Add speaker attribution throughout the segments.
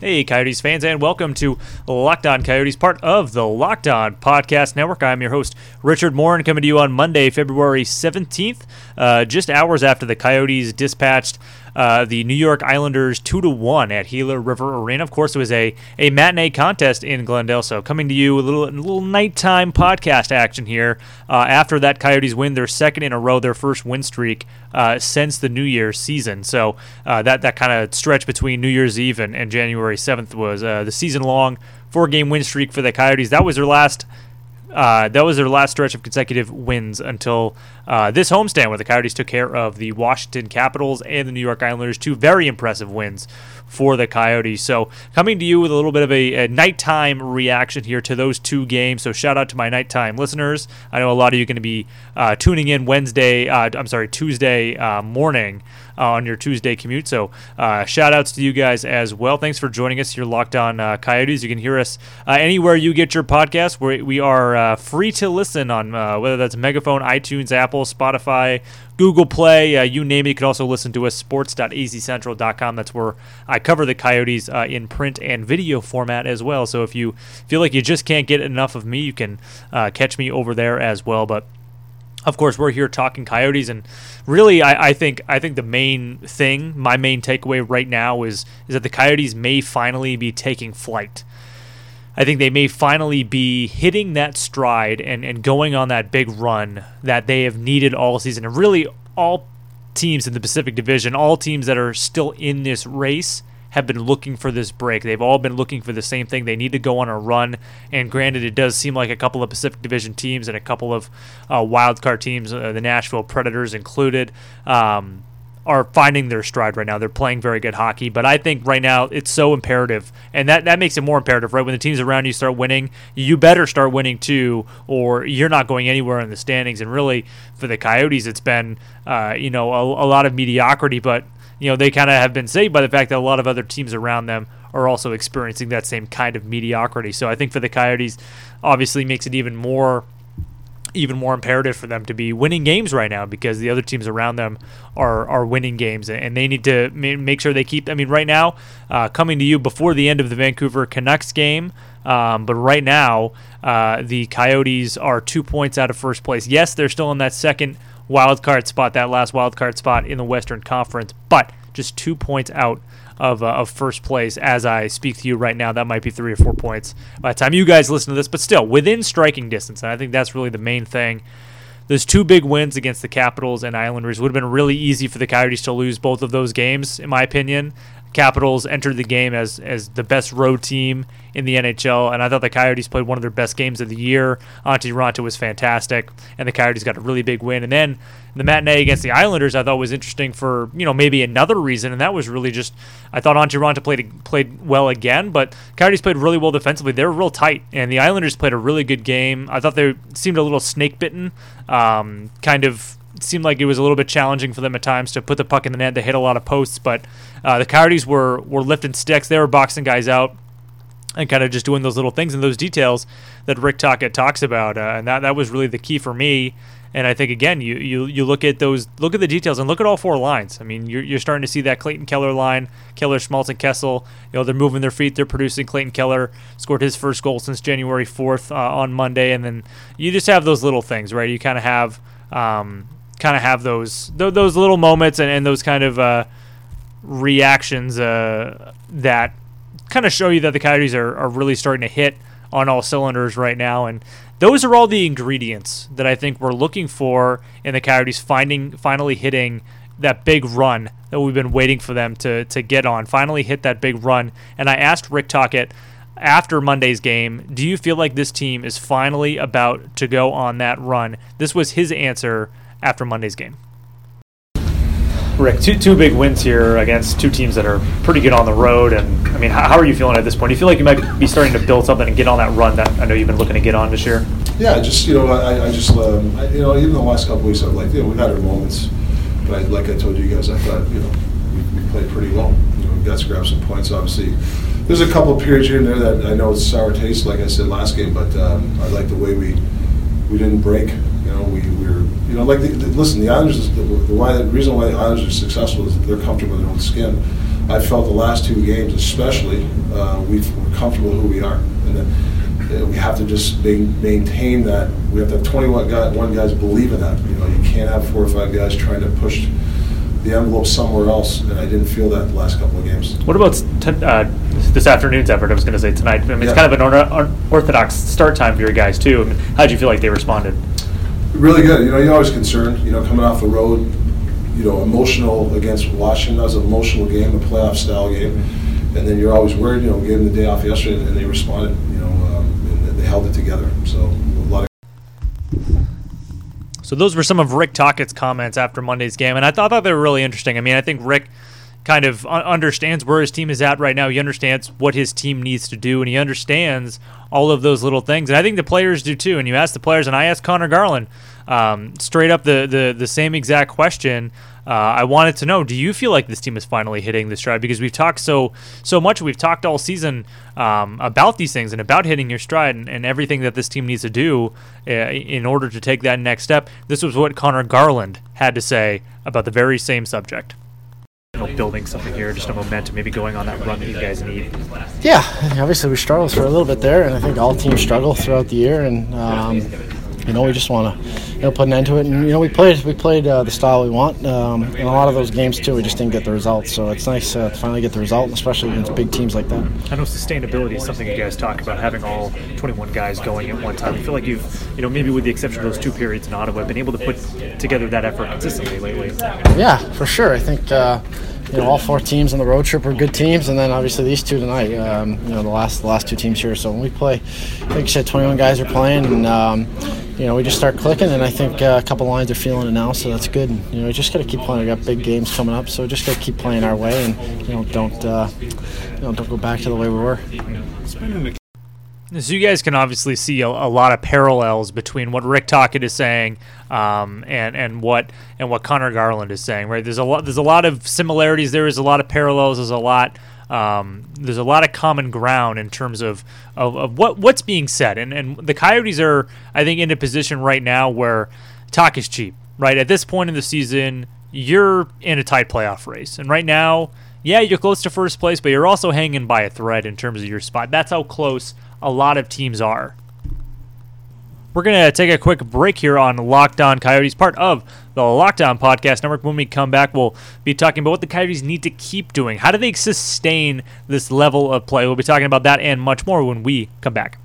Speaker 1: Hey, Coyotes fans, and welcome to Locked On Coyotes, part of the Locked On Podcast Network. I'm your host, Richard Morin, coming to you on Monday, February 17th, uh, just hours after the Coyotes dispatched uh, the New York Islanders two to one at Gila River Arena. Of course, it was a, a matinee contest in Glendale. So coming to you a little a little nighttime podcast action here uh, after that Coyotes win their second in a row, their first win streak uh, since the New Year's season. So uh, that that kind of stretch between New Year's Eve and, and January 7th was uh, the season long four game win streak for the Coyotes. That was their last uh, that was their last stretch of consecutive wins until uh, this homestand, where the Coyotes took care of the Washington Capitals and the New York Islanders. Two very impressive wins for the Coyotes. So, coming to you with a little bit of a, a, nighttime reaction here to those two games. So, shout out to my nighttime listeners. I know a lot of you are going to be uh, tuning in Wednesday, uh, I'm sorry, Tuesday uh, morning uh, on your Tuesday commute. So, shout outs to you guys as well. Thanks for joining us here, Locked On Coyotes. You can hear us anywhere you get your podcast. We're, we are free to listen on whether that's Megaphone, iTunes, Apple, Spotify, Google Play, uh, you name it. You can also listen to us sports.azcentral.com. That's where I cover the Coyotes uh, in print and video format as well. So if you feel like you just can't get enough of me, you can uh, catch me over there as well. But of course, we're here talking Coyotes, and really, I, I, think I think the main thing, my main takeaway right now is is that the Coyotes may finally be taking flight. I think they may finally be hitting that stride and, and going on that big run that they have needed all season. And really, all teams in the Pacific Division, all teams that are still in this race, have been looking for this break. They've all been looking for the same thing. They need to go on a run. And granted, it does seem like a couple of Pacific Division teams and a couple of uh, wild card teams, uh, the Nashville Predators included, um, are finding their stride right now. They're playing very good hockey, but I think right now it's so imperative, and that, that makes it more imperative, right? When the teams around you start winning, you better start winning too, or you're not going anywhere in the standings. And really, for the Coyotes, it's been uh, you know a, a lot of mediocrity, but you know they kind of have been saved by the fact that a lot of other teams around them are also experiencing that same kind of mediocrity. So I think for the Coyotes, obviously makes it even more even more imperative for them to be winning games right now because the other teams around them are are winning games and they need to make sure they keep. I mean, right now, uh, coming to you before the end of the Vancouver Canucks game, um, but right now uh, the Coyotes are two points out of first place. Yes, they're still in that second wild card spot, that last wild card spot in the Western Conference, but just two points out of, uh, of first place as I speak to you right now. That might be three or four points by the time you guys listen to this, but still within striking distance. And I think that's really the main thing. Those two big wins against the Capitals and Islanders would have been really easy for the Coyotes to lose both of those games, in my opinion. Capitals entered the game as as the best road team in the NHL, and I thought the Coyotes played one of their best games of the year. Antti Raanta was fantastic, and the Coyotes got a really big win. And then the matinee against the Islanders, I thought was interesting for you know maybe another reason, and that was really just I thought Antti Raanta played played well again, but Coyotes played really well defensively. They were real tight, and the Islanders played a really good game. I thought they seemed a little snake bitten, um, kind of seemed like it was a little bit challenging for them at times to put the puck in the net. They hit a lot of posts, but uh, the Coyotes were were lifting sticks. They were boxing guys out and kind of just doing those little things and those details that Rick Tocchet talks about. Uh, and that that was really the key for me. And I think again, you, you you look at those, look at the details, and look at all four lines. I mean, you're, you're starting to see that Clayton Keller line, Keller, Schmaltz, and Kessel. You know, they're moving their feet, they're producing. Clayton Keller scored his first goal since January 4th uh, on Monday, and then you just have those little things, right? You kind of have um, kind of have those th- those little moments and, and those kind of uh, reactions uh, that kind of show you that the Coyotes are, are really starting to hit on all cylinders right now. And those are all the ingredients that I think we're looking for in the Coyotes finding finally hitting that big run that we've been waiting for them to to get on. Finally hit that big run. And I asked Rick Tocchet after Monday's game, do you feel like this team is finally about to go on that run? This was his answer after Monday's game. Rick, two, two big wins here against two teams that are pretty good on the road. And I mean, how, how, are you feeling at this point? Do you feel like you might be starting to build something and get on that run that I know you've been looking to get on this year?
Speaker 2: Yeah, just you know, I, I just um, I, you know, even the last couple weeks, I've like you know, we've had our moments, but I, like I told you guys, I thought you know we, we played pretty well. You know, we got to grab some points. Obviously, there's a couple of periods here and there that I know it's sour taste, like I said last game, but um, I like the way we we didn't break. You know, we, we were, you know, like, the, the, listen, the Islanders, the, the, why, the reason why the Islanders are successful is they're comfortable in their own skin. I felt the last two games especially, uh, we've, we're comfortable with who we are. And uh, we have to just ma- maintain that, we have to have 21 guys, one guys believe in that. You know, you can't have four or five guys trying to push the envelope somewhere else, and I didn't feel that the last couple of games.
Speaker 1: What about t- uh, this afternoon's effort? I was going to say tonight. I mean, it's
Speaker 2: Yeah.
Speaker 1: kind of an or- orthodox start time for your guys too. I mean, how did you feel like they responded?
Speaker 2: Really good. You know, you're always concerned, you know, coming off the road, you know, emotional against Washington. That was an emotional game, a playoff style game. And then you're always worried, you know, we gave them the day off yesterday and they responded, you know, um, and they held it together. So a lot of
Speaker 1: So those were some of Rick Tocchet's comments after Monday's game, and I thought that they were really interesting. I mean, I think Rick kind of understands where his team is at right now. He understands what his team needs to do, and he understands all of those little things. And I think the players do too. And you ask the players, and I asked Conor Garland um, straight up the, the the same exact question. Uh, I wanted to know: Do you feel like this team is finally hitting the stride? Because we've talked so so much, we've talked all season um, about these things and about hitting your stride and, and everything that this team needs to do uh, in order to take that next step. This was what Conor Garland had to say about the very same subject. Know, building something here, just a momentum, maybe going on that run that you guys need.
Speaker 3: Yeah, obviously we struggled for a little bit there, and I think all teams struggle throughout the year, and um, you know we just want to you know put an end to it. And you know we played we played uh, the style we want. Um, in a lot of those games too, we just didn't get the results. So it's nice uh, to finally get the result, especially against big teams like that.
Speaker 1: I know sustainability is something you guys talk about, having all 21 guys going at one time. I feel like you've, you know, maybe with the exception of those two periods in Ottawa, been able to put together that effort consistently lately.
Speaker 3: Yeah, for sure. I think uh, you know all four teams on the road trip are good teams, and then obviously these two tonight. Um, you know the last the last two teams here. So when we play, like you said, 21 guys are playing, and um, you know we just start clicking, and I think uh, a couple lines are feeling it now, so that's good. And, you know we just got to keep playing. We got big games coming up, so we just got to keep playing our way, and you know don't uh, you know don't go back to the way we were.
Speaker 1: So you guys can obviously see a, a lot of parallels between what Rick Tocchet is saying um, and and what and what Conor Garland is saying. Right? There's a lot. There's a lot of similarities. There is a lot of parallels. There's a lot. Um, there's a lot of common ground in terms of, of, of what what's being said. And and the Coyotes are, I think, in a position right now where talk is cheap. Right at this point in the season, you're in a tight playoff race, and right now. Yeah, you're close to first place, but you're also hanging by a thread in terms of your spot. That's how close a lot of teams are. We're going to take a quick break here on Locked On Coyotes, part of the Locked On Podcast Network. When we come back, we'll be talking about what the Coyotes need to keep doing. How do they sustain this level of play? We'll be talking about that and much more when we come back.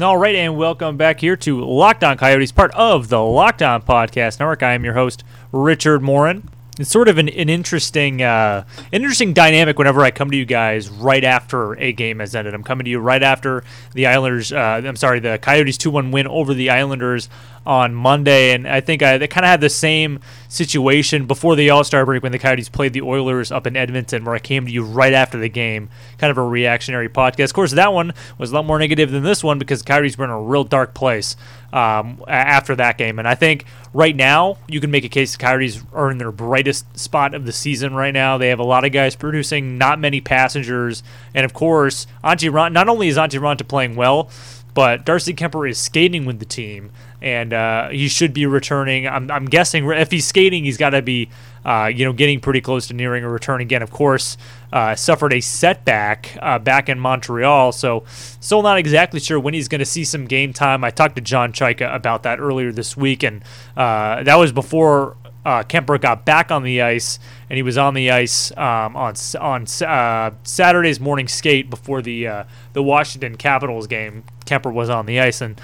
Speaker 1: All right, and welcome back here to Locked On Coyotes, part of the Locked On Podcast Network. I am your host, Richard Morin. It's sort of an, an interesting, uh, interesting dynamic whenever I come to you guys right after a game has ended. I'm coming to you right after the Islanders. Uh, I'm sorry, the Coyotes two-one win over the Islanders on Monday, and I think I, they kind of had the same situation before the All Star break when the Coyotes played the Oilers up in Edmonton, where I came to you right after the game, kind of a reactionary podcast. Of course, that one was a lot more negative than this one because the Coyotes were in a real dark place um, after that game, and I think right now you can make a case the Coyotes are in their brightest spot of the season right now. They have a lot of guys producing, not many passengers, and of course, Antti Ron- not only is Antti Raanta playing well but Darcy Kuemper is skating with the team, and uh, he should be returning. I'm, I'm guessing if he's skating, he's got to be, uh, you know, getting pretty close to nearing a return again. Of course, uh, suffered a setback uh, back in Montreal, so still not exactly sure when he's going to see some game time. I talked to John Chayka about that earlier this week, and uh, that was before uh, Kuemper got back on the ice, and he was on the ice um, on on uh, Saturday's morning skate before the uh, the Washington Capitals game. Kuemper was on the ice, and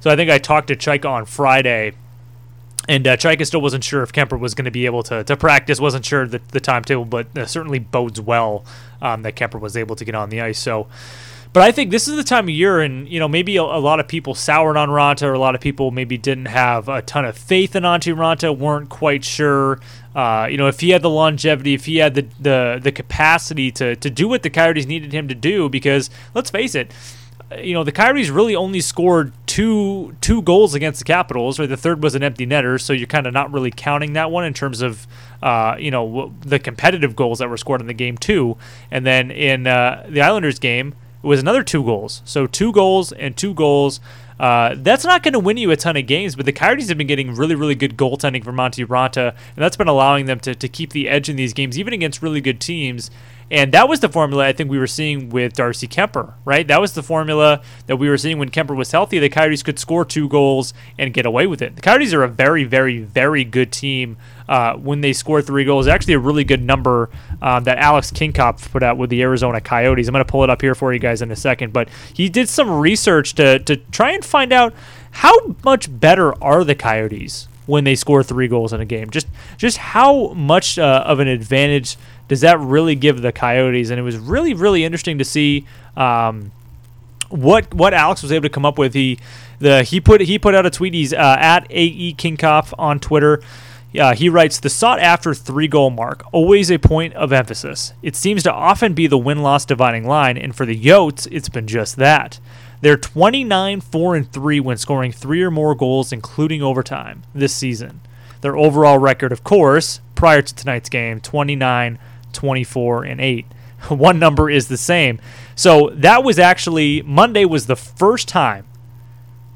Speaker 1: so I think I talked to Chayka on Friday, and uh, Chayka still wasn't sure if Kuemper was going to be able to, to practice. wasn't sure the, the timetable, but uh, certainly bodes well um, that Kuemper was able to get on the ice. So but I think this is the time of year, and you know maybe a, a, lot of people soured on Raanta, or a lot of people maybe didn't have a ton of faith in Antti Raanta, weren't quite sure. Uh, you know, if he had the longevity, if he had the the, the capacity to, to do what the Coyotes needed him to do, because let's face it, you know the Coyotes really only scored two two goals against the Capitals. Right, the third was an empty netter, so you're kind of not really counting that one in terms of uh, you know the competitive goals that were scored in the game too. And then in uh, the Islanders game, it was another two goals. So two goals and two goals. Uh, that's not going to win you a ton of games, but the Coyotes have been getting really, really good goaltending from Monty Raanta, and that's been allowing them to, to keep the edge in these games, even against really good teams. And that was the formula I think we were seeing with Darcy Kuemper, right? That was the formula that we were seeing when Kuemper was healthy. The Coyotes could score two goals and get away with it. The Coyotes are a very, very, very good team uh, when they score three goals. Actually, a really good number um, that Alex Kinkopf put out with the Arizona Coyotes. I'm going to pull it up here for you guys in a second. But he did some research to, to try and find out how much better are the Coyotes when they score three goals in a game. Just just how much uh, of an advantage does that really give the Coyotes? And it was really really interesting to see um, what what Alex was able to come up with. He the he put he put out a tweet. He's uh, at ae Kinkopf on Twitter. Uh, he writes the sought after three goal mark, always a point of emphasis. It seems to often be the win loss dividing line, and for the Yotes, it's been just that. They're 29 4 and 3 when scoring three or more goals, including overtime, this season. Their overall record, of course, prior to tonight's game 29 24 and 8. One number is the same. So that was actually, Monday was the first time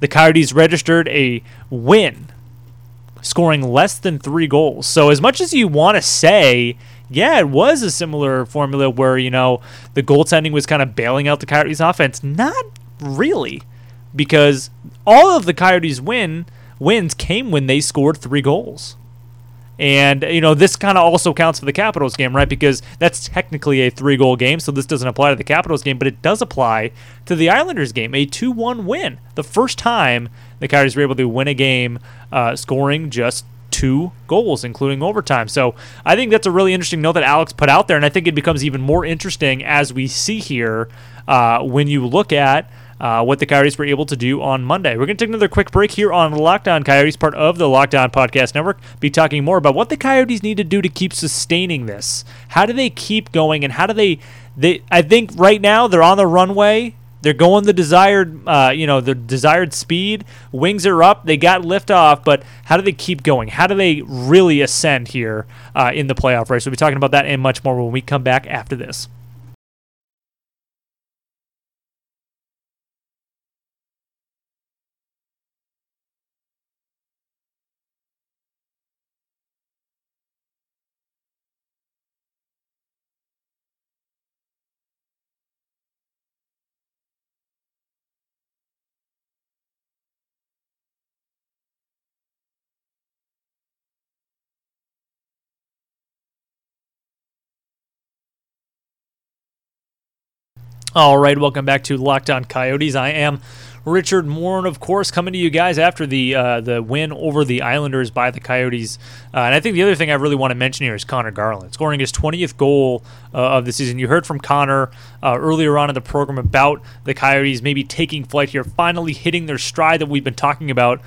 Speaker 1: the Coyotes registered a win scoring less than three goals. So, as much as you want to say, yeah, it was a similar formula where, you know, the goaltending was kind of bailing out the Coyotes offense, not really, because all of the Coyotes win wins came when they scored three goals. And you know this kind of also counts for the Capitals game, right? Because that's technically a three-goal game, so this doesn't apply to the Capitals game, but it does apply to the Islanders game, a two-one win. The first time the Coyotes were able to win a game, uh, scoring just two goals, including overtime. So I think that's a really interesting note that Alex put out there, and I think it becomes even more interesting as we see here uh, when you look at uh, what the Coyotes were able to do on Monday. We're going to take another quick break here on Locked On Coyotes, part of the Locked On Podcast Network. Be talking more about what the Coyotes need to do to keep sustaining this. How do they keep going, and how do they? They, I think right now they're on the runway. They're going the desired, uh, you know, the desired speed. Wings are up. They got lift off, but how do they keep going? How do they really ascend here uh, in the playoff race? We'll be talking about that and much more when we come back after this. All right, welcome back to Locked On Coyotes. I am Richard Morin, and of course, coming to you guys after the uh, the win over the Islanders by the Coyotes. Uh, and I think the other thing I really want to mention here is Conor Garland scoring his 20th goal uh, of the season. You heard from Conor uh, earlier on in the program about the Coyotes maybe taking flight here, finally hitting their stride that we've been talking about.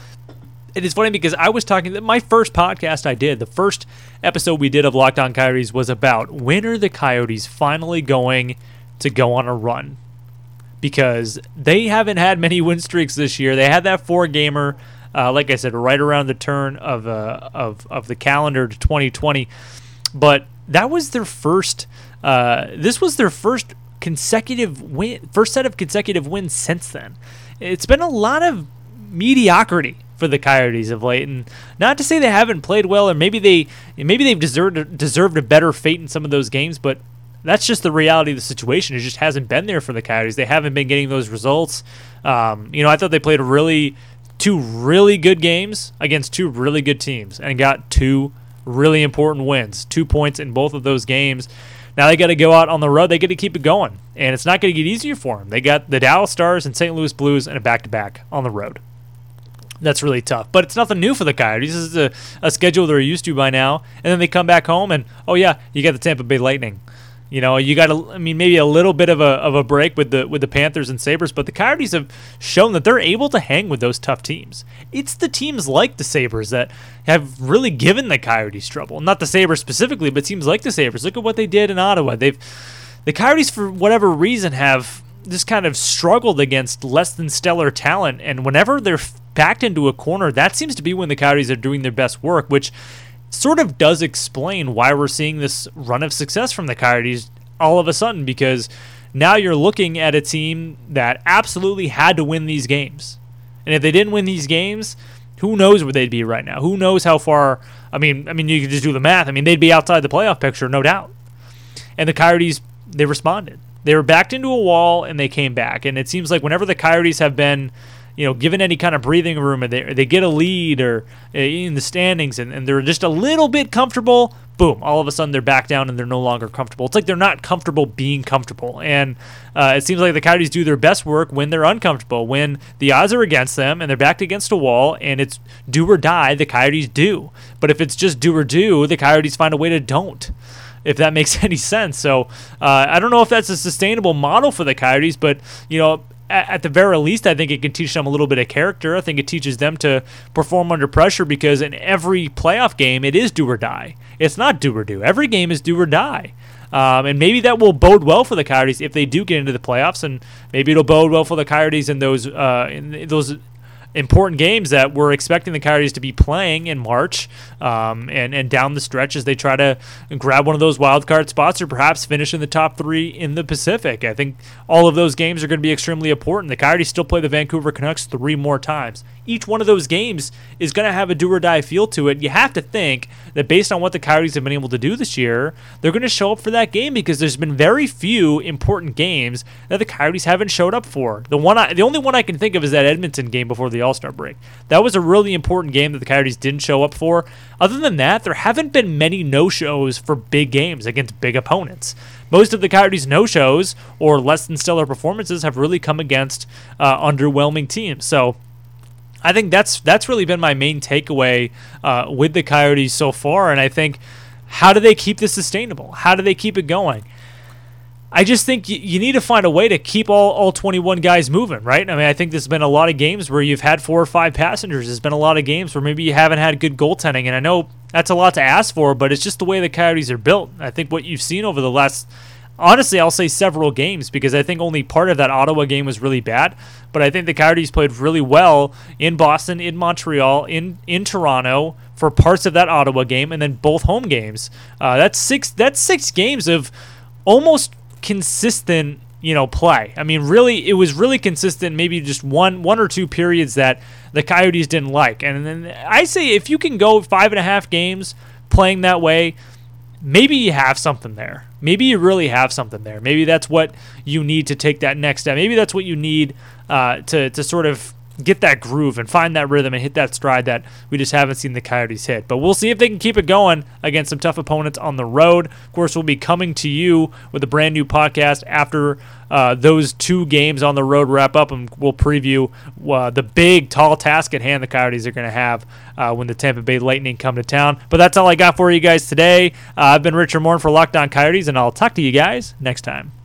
Speaker 1: It is funny because I was talking that my first podcast I did, the first episode we did of Locked On Coyotes was about when are the Coyotes finally going to go on a run because they haven't had many win streaks this year. They had that four gamer, uh, like I said, right around the turn of uh, of of the calendar to 2020, but that was their first. Uh, this was their first consecutive win, first set of consecutive wins since then. It's been a lot of mediocrity for the Coyotes of late, and not to say they haven't played well, or maybe they maybe they've deserved deserved a better fate in some of those games, but that's just the reality of the situation. It just hasn't been there for the Coyotes. They haven't been getting those results. Um, you know, I thought they played really two really good games against two really good teams and got two really important wins, two points in both of those games. Now they got to go out on the road. They got to keep it going, and it's not going to get easier for them. They got the Dallas Stars and St. Louis Blues and a back-to-back on the road. That's really tough, but it's nothing new for the Coyotes. This is a, a schedule they're used to by now, and then they come back home and oh yeah, you got the Tampa Bay Lightning You know, you got I mean, maybe a little bit of a of a break with the with the Panthers and Sabres, but the Coyotes have shown that they're able to hang with those tough teams. It's the teams like the Sabres that have really given the Coyotes trouble. Not the Sabres specifically, but teams like the Sabres. Look at what they did in Ottawa. They've the Coyotes, for whatever reason, have just kind of struggled against less than stellar talent, and whenever they're backed into a corner, that seems to be when the Coyotes are doing their best work, which sort of does explain why we're seeing this run of success from the Coyotes all of a sudden because now you're looking at a team that absolutely had to win these games. And if they didn't win these games, who knows where they'd be right now? Who knows how far I mean, I mean you could just do the math. I mean, they'd be outside the playoff picture, no doubt. And the Coyotes they responded. They were backed into a wall and they came back. And it seems like whenever the Coyotes have been you know, given any kind of breathing room and they, they get a lead or uh, in the standings and, and they're just a little bit comfortable, boom, all of a sudden they're back down and they're no longer comfortable. It's like they're not comfortable being comfortable. And uh, it seems like the Coyotes do their best work when they're uncomfortable, when the odds are against them and they're backed against a wall and it's do or die, the Coyotes do. But if it's just do or do, the Coyotes find a way to don't if that makes any sense. So uh, I don't know if that's a sustainable model for the Coyotes, but you know, at the very least, I think it can teach them a little bit of character. I think it teaches them to perform under pressure because in every playoff game, it is do or die. It's not do or do. Every game is do or die. Um, and maybe that will bode well for the Coyotes if they do get into the playoffs, and maybe it'll bode well for the Coyotes in those uh, in those important games that we're expecting the Coyotes to be playing in March um, and, and down the stretch as they try to grab one of those wild card spots or perhaps finish in the top three in the Pacific. I think all of those games are going to be extremely important. The Coyotes still play the Vancouver Canucks three more times each one of those games is going to have a do or die feel to it. You have to think that based on what the Coyotes have been able to do this year, they're going to show up for that game because there's been very few important games that the Coyotes haven't showed up for. The one, I, the only one I can think of is that Edmonton game before the All Star break. That was a really important game that the Coyotes didn't show up for. Other than that, there haven't been many no shows for big games against big opponents most of the Coyotes' no shows or less than stellar performances have really come against uh, underwhelming teams. So I think that's that's really been my main takeaway uh, with the Coyotes so far, and I think how do they keep this sustainable? How do they keep it going? I just think you, you need to find a way to keep all, all 21 guys moving, right? I mean, I think there's been a lot of games where you've had four or five passengers. There's been a lot of games where maybe you haven't had good goaltending, and I know that's a lot to ask for, but it's just the way the Coyotes are built. I think what you've seen over the last honestly, I'll say several games because I think only part of that Ottawa game was really bad. But I think the Coyotes played really well in Boston, in Montreal, in in Toronto for parts of that Ottawa game, and then both home games. Uh, that's six. That's six games of almost consistent. You know, play. I mean, really, it was really consistent. Maybe just one, one or two periods that the Coyotes didn't like. And then I say, if you can go five and a half games playing that way, maybe you have something there. Maybe you really have something there. Maybe that's what you need to take that next step. Maybe that's what you need uh, to to sort of get that groove and find that rhythm and hit that stride that we just haven't seen the Coyotes hit. But we'll see if they can keep it going against some tough opponents on the road. Of course, we'll be coming to you with a brand new podcast after uh, those two games on the road wrap up, and we'll preview uh, the big, tall task at hand the Coyotes are going to have uh, when the Tampa Bay Lightning come to town. But that's all I got for you guys today. Uh, I've been Richard Morin for Locked On Coyotes, and I'll talk to you guys next time.